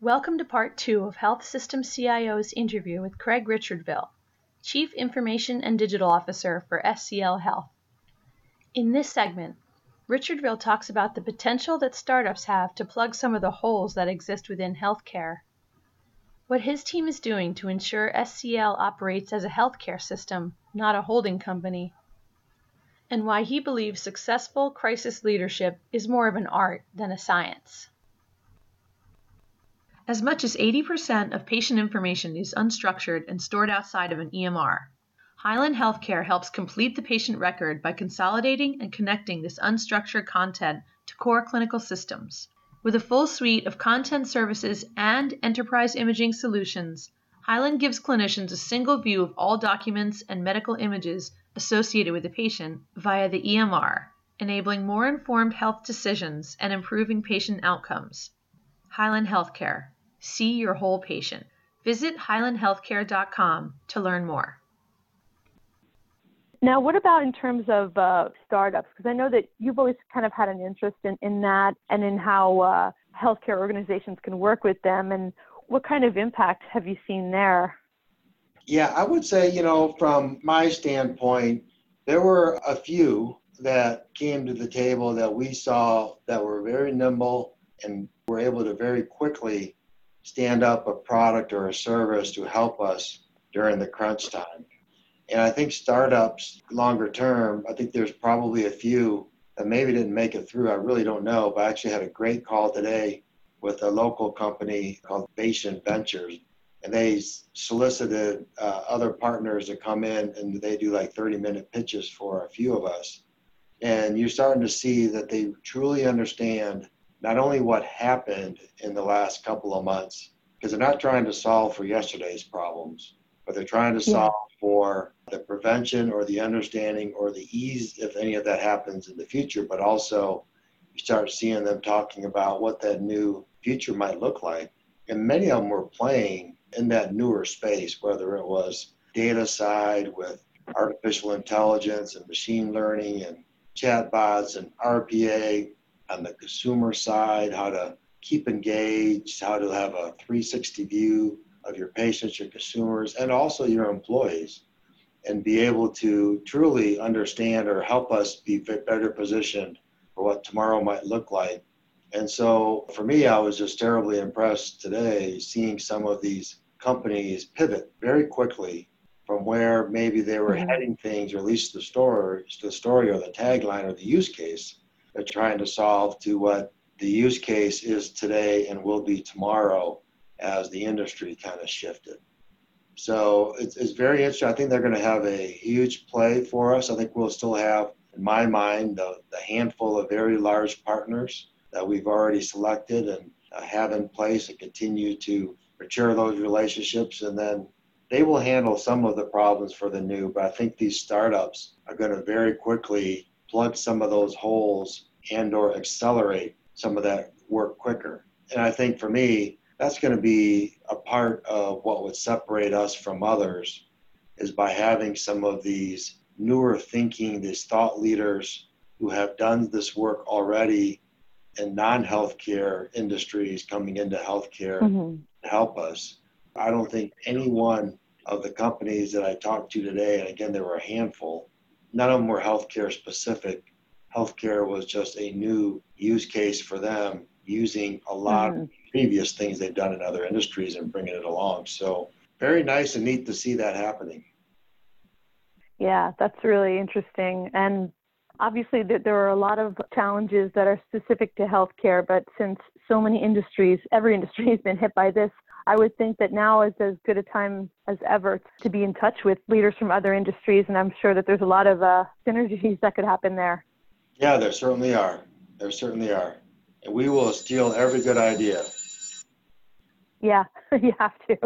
Welcome to part two of Health System CIO's interview with Craig Richardville, Chief Information and Digital Officer for SCL Health. In this segment, Richardville talks about the potential that startups have to plug some of the holes that exist within healthcare, what his team is doing to ensure SCL operates as a healthcare system, not a holding company, and why he believes successful crisis leadership is more of an art than a science. As much as 80% of patient information is unstructured and stored outside of an EMR. Hyland Healthcare helps complete the patient record by consolidating and connecting this unstructured content to core clinical systems. With a full suite of content services and enterprise imaging solutions, Hyland gives clinicians a single view of all documents and medical images associated with the patient via the EMR, enabling more informed health decisions and improving patient outcomes. Hyland Healthcare See your whole patient. Visit hylandhealthcare.com to learn more. Now, what about in terms of uh, startups? Because I know that you've always kind of had an interest in, in that and in how uh, healthcare organizations can work with them. And what kind of impact have you seen there? Yeah, I would say, you know, from my standpoint, there were a few that came to the table that we saw that were very nimble and were able to very quickly stand up a product or a service to help us during the crunch time. And I think startups longer term, I think there's probably a few that maybe didn't make it through. I really don't know, but I actually had a great call today with a local company called Patient Ventures. And they solicited uh, other partners to come in and they do like 30 minute pitches for a few of us. And you're starting to see that they truly understand not only what happened in the last couple of months, because they're not trying to solve for yesterday's problems, but they're trying to solve yeah. for the prevention or the understanding or the ease if any of that happens in the future, but also you start seeing them talking about what that new future might look like. And many of them were playing in that newer space, whether it was data side with artificial intelligence and machine learning and chatbots and RPA on the consumer side, how to keep engaged, how to have a 360 view of your patients, your consumers, and also your employees, and be able to truly understand or help us be better positioned for what tomorrow might look like. And so for me, I was just terribly impressed today seeing some of these companies pivot very quickly from where maybe they were mm-hmm. heading things, or at least the story, the story or the tagline or the use case trying to solve to what the use case is today and will be tomorrow as the industry kind of shifted. So it's, it's very interesting. I think they're going to have a huge play for us. I think we'll still have, in my mind, the, the handful of very large partners that we've already selected and uh, have in place and continue to mature those relationships. And then they will handle some of the problems for the new. But I think these startups are going to very quickly plug some of those holes and or accelerate some of that work quicker. And I think for me, that's going to be a part of what would separate us from others is by having some of these newer thinking, these thought leaders who have done this work already in non-healthcare industries coming into healthcare mm-hmm. to help us. I don't think any one of the companies that I talked to today, and again, there were a handful, none of them were healthcare specific, healthcare was just a new use case for them using a lot mm-hmm. of previous things they've done in other industries and bringing it along. So very nice and neat to see that happening. Yeah, that's really interesting. And obviously there are a lot of challenges that are specific to healthcare, but since so many industries, every industry has been hit by this, I would think that now is as good a time as ever to be in touch with leaders from other industries, and I'm sure that there's a lot of uh, synergies that could happen there. Yeah, there certainly are. There certainly are. And we will steal every good idea. Yeah, you have to.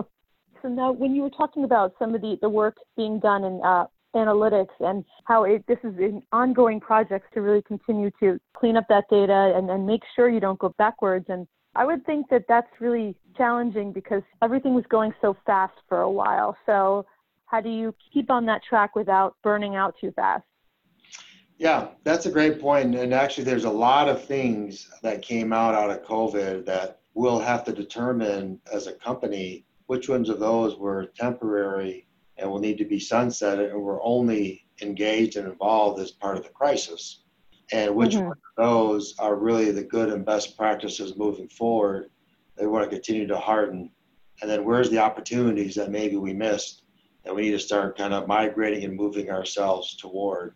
So now, when you were talking about some of the, the work being done in uh, analytics and how it, this is an ongoing project to really continue to clean up that data and, and make sure you don't go backwards. And I would think that that's really challenging because everything was going so fast for a while. So, how do you keep on that track without burning out too fast? Yeah, that's a great point. And actually, there's a lot of things that came out out of COVID that we'll have to determine as a company which ones of those were temporary and will need to be sunsetted and were only engaged and involved as part of the crisis. And which mm-hmm. of those are really the good and best practices moving forward they want to continue to harden. And then where's the opportunities that maybe we missed that we need to start kind of migrating and moving ourselves toward.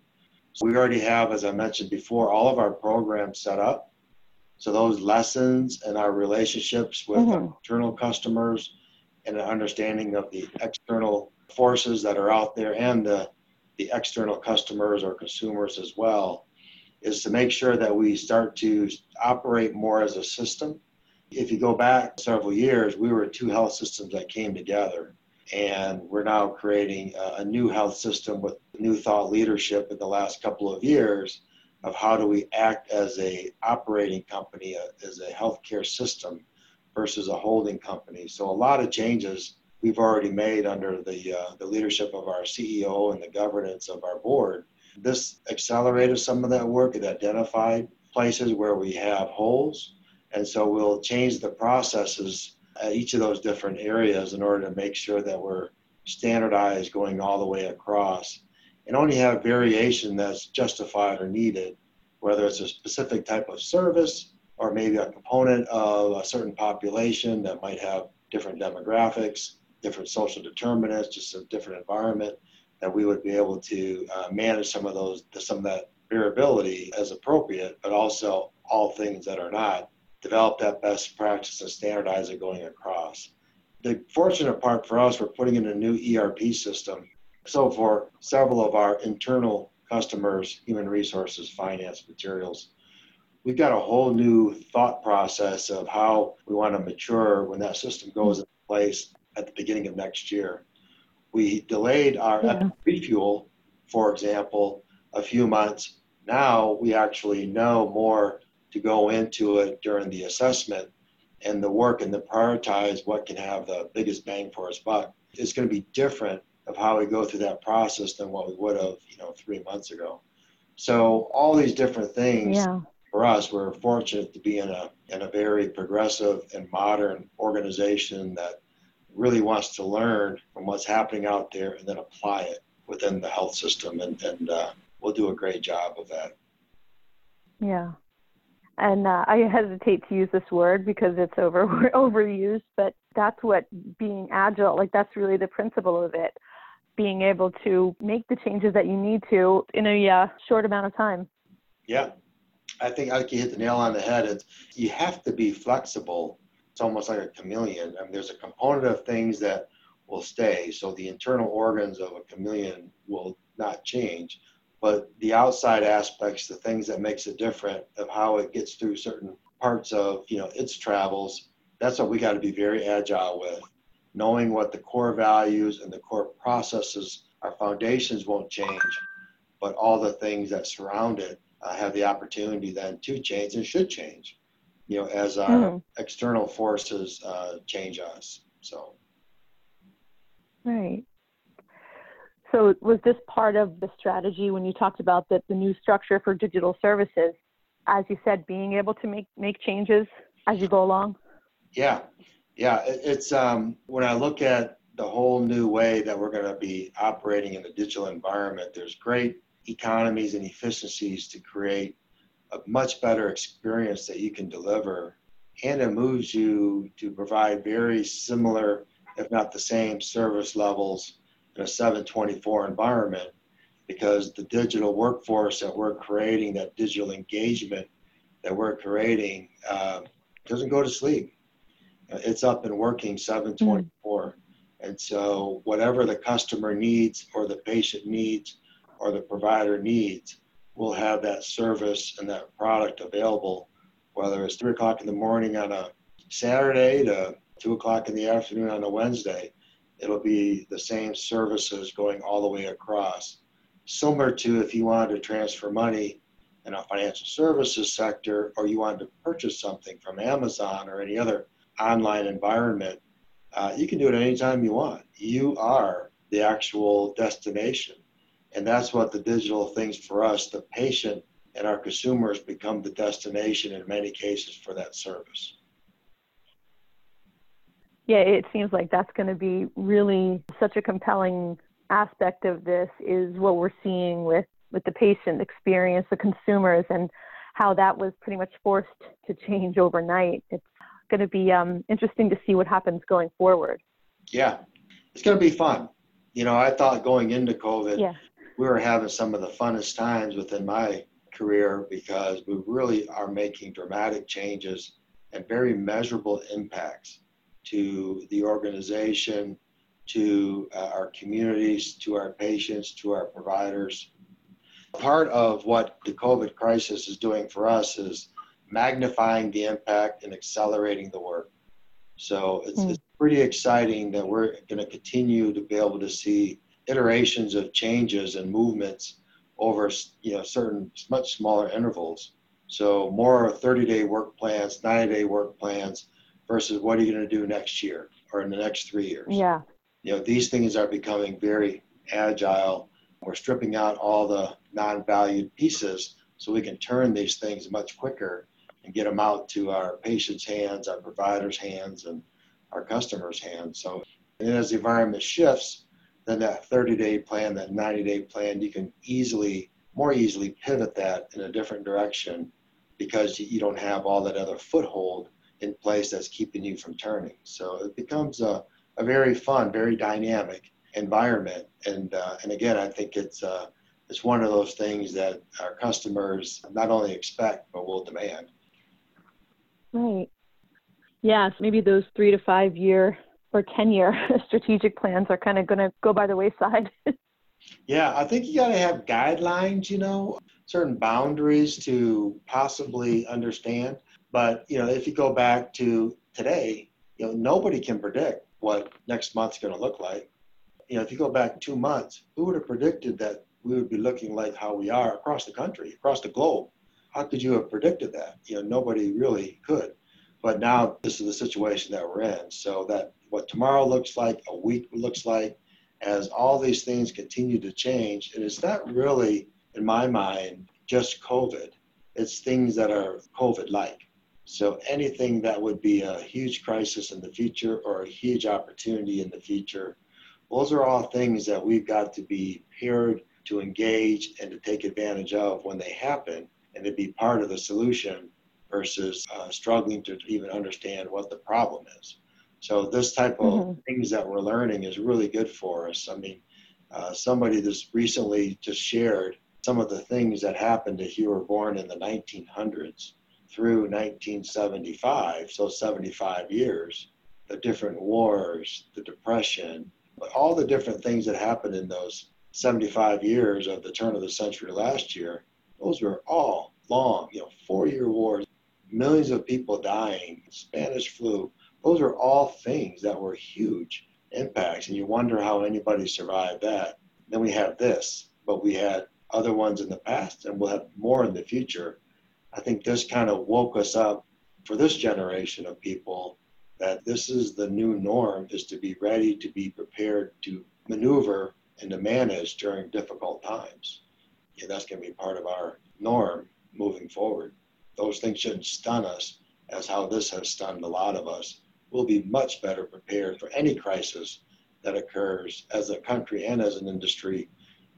So we already have, as I mentioned before, all of our programs set up. So those lessons and our relationships with mm-hmm. internal customers and an understanding of the external forces that are out there and the, the external customers or consumers as well is to make sure that we start to operate more as a system. If you go back several years, we were two health systems that came together and we're now creating a, new health system with new thought leadership in the last couple of years of how do we act as a operating company uh, as a healthcare system versus a holding company. So a lot of changes we've already made under the uh, the leadership of our CEO and the governance of our board. This accelerated some of that work. It identified places where we have holes. And so we'll change the processes at each of those different areas in order to make sure that we're standardized going all the way across and only have variation that's justified or needed, whether it's a specific type of service or maybe a component of a certain population that might have different demographics, different social determinants, just a different environment, that we would be able to uh, manage some of those, some of that variability as appropriate, but also all things that are not develop that best practice and standardize it going across. The fortunate part for us, we're putting in a new ERP system. So for several of our internal customers, human resources, finance, materials, we've got a whole new thought process of how we want to mature when that system goes in place at the beginning of next year. We delayed our yeah. refuel, for example, a few months. Now we actually know more to go into it during the assessment and the work and the prioritize what can have the biggest bang for its buck is going to be different of how we go through that process than what we would have, you know, three months ago. So all these different things yeah. for us, we're fortunate to be in a in a very progressive and modern organization that really wants to learn from what's happening out there and then apply it within the health system, and, and uh, we'll do a great job of that. Yeah, and uh, I hesitate to use this word because it's over overused, but that's what being agile, like that's really the principle of it, being able to make the changes that you need to in a uh, short amount of time. Yeah, I think I can hit the nail on the head. It's, you have to be flexible. It's almost like a chameleon. I mean, there's a component of things that will stay. So the internal organs of a chameleon will not change but the outside aspects, the things that makes it different of how it gets through certain parts of you know its travels, that's what we got to be very agile with. Knowing what the core values and the core processes, our foundations won't change, but all the things that surround it uh, have the opportunity then to change and should change. You know, as our mm. external forces uh, change us. So. Right. So was this part of the strategy when you talked about the, the new structure for digital services? As you said, being able to make, make changes as you go along? Yeah, yeah. It's um, when I look at the whole new way that we're going to be operating in the digital environment, there's great economies and efficiencies to create a much better experience that you can deliver. And it moves you to provide very similar, if not the same, service levels in a 724 environment because the digital workforce that we're creating, that digital engagement that we're creating, uh, doesn't go to sleep. It's up and working 724. Mm-hmm. And so, whatever the customer needs, or the patient needs, or the provider needs, we'll have that service and that product available, whether it's 3 o'clock in the morning on a Saturday to 2 o'clock in the afternoon on a Wednesday it'll be the same services going all the way across. Similar to if you wanted to transfer money in a financial services sector or you wanted to purchase something from Amazon or any other online environment, uh, you can do it anytime you want. You are the actual destination. And that's what the digital things for us, the patient and our consumers become the destination in many cases for that service. Yeah, it seems like that's going to be really such a compelling aspect of this is what we're seeing with with the patient experience, the consumers, and how that was pretty much forced to change overnight. It's going to be um, interesting to see what happens going forward. Yeah, it's going to be fun. You know, I thought going into COVID, yeah. we were having some of the funnest times within my career because we really are making dramatic changes and very measurable impacts to the organization, to uh, our communities, to our patients, to our providers. Part of what the COVID crisis is doing for us is magnifying the impact and accelerating the work. So it's, mm. it's pretty exciting that we're going to continue to be able to see iterations of changes and movements over you know certain much smaller intervals. So more 30-day work plans, 90-day work plans, versus what are you going to do next year or in the next three years. Yeah. You know these things are becoming very agile. We're stripping out all the non-valued pieces so we can turn these things much quicker and get them out to our patients' hands, our providers' hands, and our customers' hands. So, and as the environment shifts, then that 30-day plan, that 90-day plan, you can easily, more easily pivot that in a different direction because you don't have all that other foothold in place that's keeping you from turning. So it becomes a, a very fun, very dynamic environment. And uh, and again, I think it's uh, it's one of those things that our customers not only expect but will demand. Right. Yes, maybe those three to five year or 10 year strategic plans are kind of going to go by the wayside. yeah, I think you got to have guidelines, you know, certain boundaries to possibly understand. But, you know, if you go back to today, you know, nobody can predict what next month's going to look like. You know, if you go back two months, who would have predicted that we would be looking like how we are across the country, across the globe? How could you have predicted that? You know, nobody really could. But now this is the situation that we're in. So that what tomorrow looks like, a week looks like, as all these things continue to change, and it's not really, in my mind, just COVID. It's things that are COVID like. So anything that would be a huge crisis in the future or a huge opportunity in the future, those are all things that we've got to be prepared to engage and to take advantage of when they happen and to be part of the solution versus uh, struggling to even understand what the problem is. So this type of mm-hmm. things that we're learning is really good for us. I mean, uh, somebody just recently just shared some of the things that happened if you were born in the 1900s through 1975, so 75 years, the different wars, the depression, all the different things that happened in those 75 years of the turn of the century last year, those were all long, you know, four year wars, millions of people dying, Spanish flu. Those are all things that were huge impacts, and you wonder how anybody survived that. Then we have this, but we had other ones in the past, and we'll have more in the future. I think this kind of woke us up for this generation of people that this is the new norm is to be ready to be prepared to maneuver and to manage during difficult times. Yeah, that's going to be part of our norm moving forward. Those things shouldn't stun us as how this has stunned a lot of us. We'll be much better prepared for any crisis that occurs as a country and as an industry,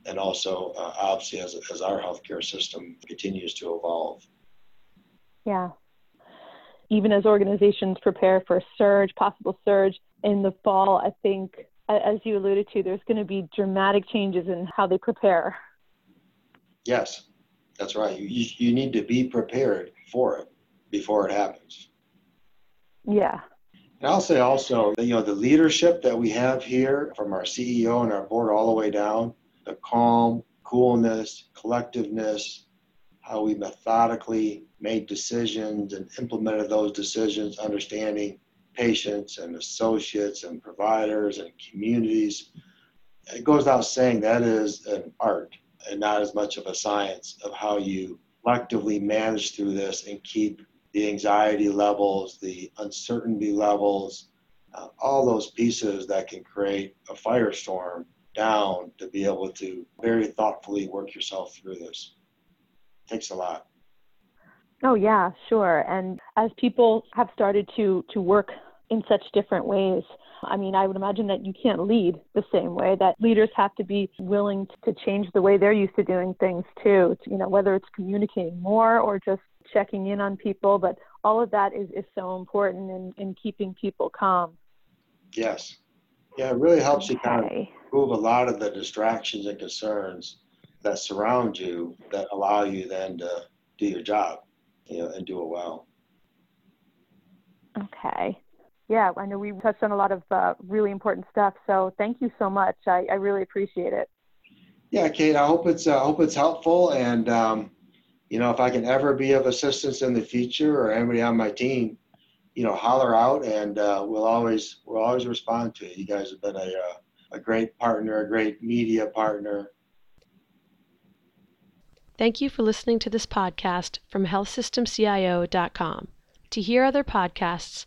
and also uh, obviously as, as our healthcare system continues to evolve. Yeah. Even as organizations prepare for a surge, possible surge in the fall, I think, as you alluded to, there's going to be dramatic changes in how they prepare. Yes, that's right. You, you need to be prepared for it before it happens. Yeah. And I'll say also, you know, the leadership that we have here from our CEO and our board all the way down, the calm, coolness, collectiveness, how we methodically made decisions and implemented those decisions, understanding patients and associates and providers and communities. It goes without saying that is an art and not as much of a science of how you collectively manage through this and keep the anxiety levels, the uncertainty levels, uh, all those pieces that can create a firestorm down to be able to very thoughtfully work yourself through this. It takes a lot. Oh yeah, sure. And as people have started to to work in such different ways. I mean, I would imagine that you can't lead the same way, that leaders have to be willing to change the way they're used to doing things too, you know, whether it's communicating more or just checking in on people. But all of that is, is so important in, in keeping people calm. Yes. Yeah, it really helps okay. you kind of remove a lot of the distractions and concerns that surround you that allow you then to do your job you know, and do it well. Okay. Yeah, I know we touched on a lot of uh, really important stuff. So thank you so much. I, I really appreciate it. Yeah, Kate. I hope it's uh, hope it's helpful, and um, you know, if I can ever be of assistance in the future or anybody on my team, you know, holler out, and uh, we'll always we'll always respond to it. You guys have been a uh, a great partner, a great media partner. Thank you for listening to this podcast from healthsystemcio.com. To hear other podcasts,